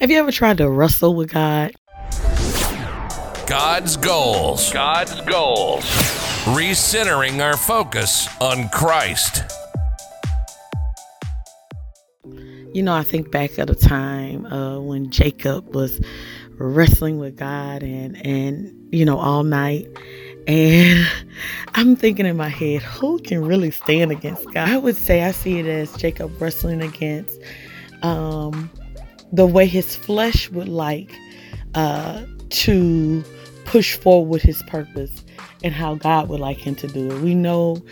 Have you ever tried to wrestle with God? God's goals. God's goals. Recentering our focus on Christ. You know, I think back at a time uh, when Jacob was wrestling with God and and you know all night and I'm thinking in my head, who can really stand against God? I would say I see it as Jacob wrestling against um, the way his flesh would like uh, to push forward his purpose and how God would like him to do it. We know,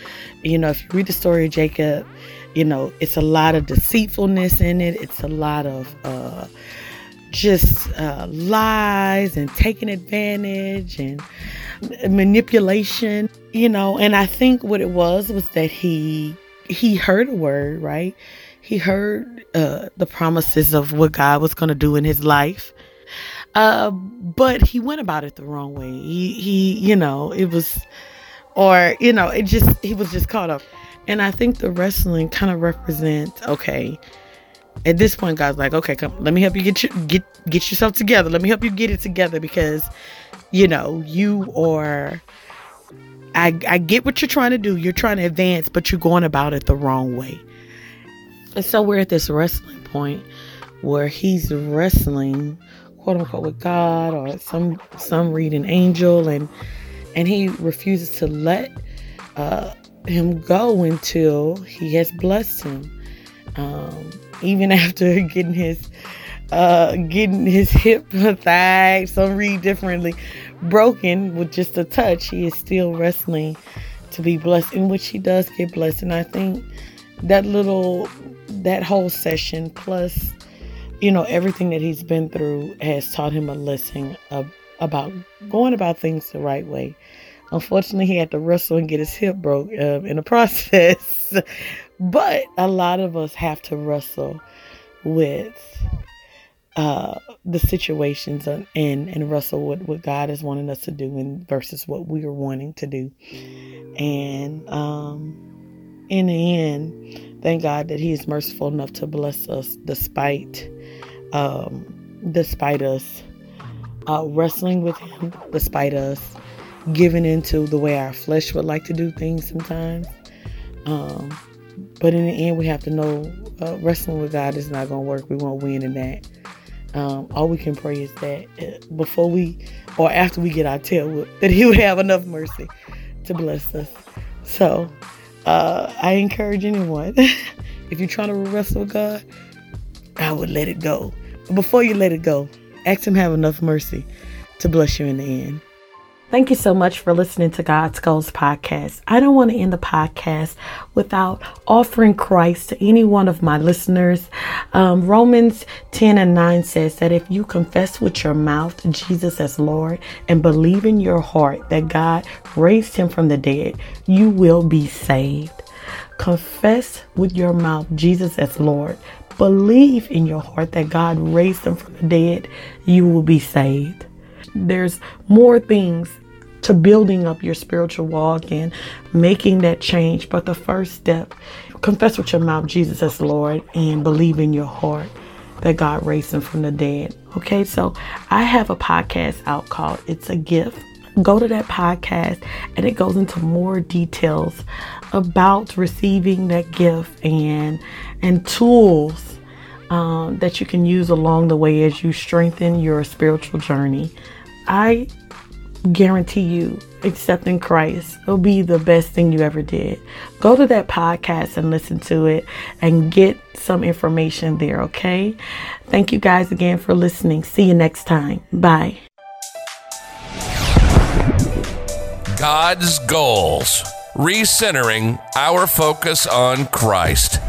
you know, if you read the story of Jacob, you know, it's a lot of deceitfulness in it, it's a lot of uh, just uh, lies and taking advantage and manipulation, you know. And I think what it was was that he he heard a word, right? He heard uh, the promises of what God was going to do in his life. Uh, but he went about it the wrong way. He, he, you know, it was, or, you know, it just, he was just caught up. And I think the wrestling kind of represents, okay, at this point, God's like, okay, come, let me help you get your, get, get yourself together. Let me help you get it together because, you know, you are, I, I get what you're trying to do. You're trying to advance, but you're going about it the wrong way. And so we're at this wrestling point where he's wrestling, quote unquote, with God or some some read an angel, and and he refuses to let uh, him go until he has blessed him. Um, even after getting his uh, getting his hip, thigh, some read differently, broken with just a touch, he is still wrestling to be blessed, in which he does get blessed. And I think that little that whole session plus you know everything that he's been through has taught him a lesson of, about going about things the right way. Unfortunately he had to wrestle and get his hip broke uh, in the process. But a lot of us have to wrestle with uh, the situations and, and and wrestle with what God is wanting us to do and versus what we are wanting to do. And um in the end Thank God that He is merciful enough to bless us despite, um, despite us uh, wrestling with Him, despite us giving into the way our flesh would like to do things sometimes. Um, but in the end, we have to know uh, wrestling with God is not going to work. We won't win in that. Um, all we can pray is that uh, before we or after we get our tail whipped, that He would have enough mercy to bless us. So, uh, I encourage anyone, if you're trying to wrestle God, I would let it go. But before you let it go, ask Him have enough mercy to bless you in the end. Thank you so much for listening to God's Goals podcast. I don't want to end the podcast without offering Christ to any one of my listeners. Um, Romans 10 and 9 says that if you confess with your mouth Jesus as Lord and believe in your heart that God raised him from the dead, you will be saved. Confess with your mouth Jesus as Lord. Believe in your heart that God raised him from the dead, you will be saved there's more things to building up your spiritual walk and making that change. But the first step, confess with your mouth Jesus as Lord and believe in your heart that God raised him from the dead. Okay, so I have a podcast out called It's a Gift. Go to that podcast and it goes into more details about receiving that gift and and tools um, that you can use along the way as you strengthen your spiritual journey. I guarantee you accepting Christ will be the best thing you ever did. Go to that podcast and listen to it and get some information there, okay? Thank you guys again for listening. See you next time. Bye. God's goals, recentering our focus on Christ.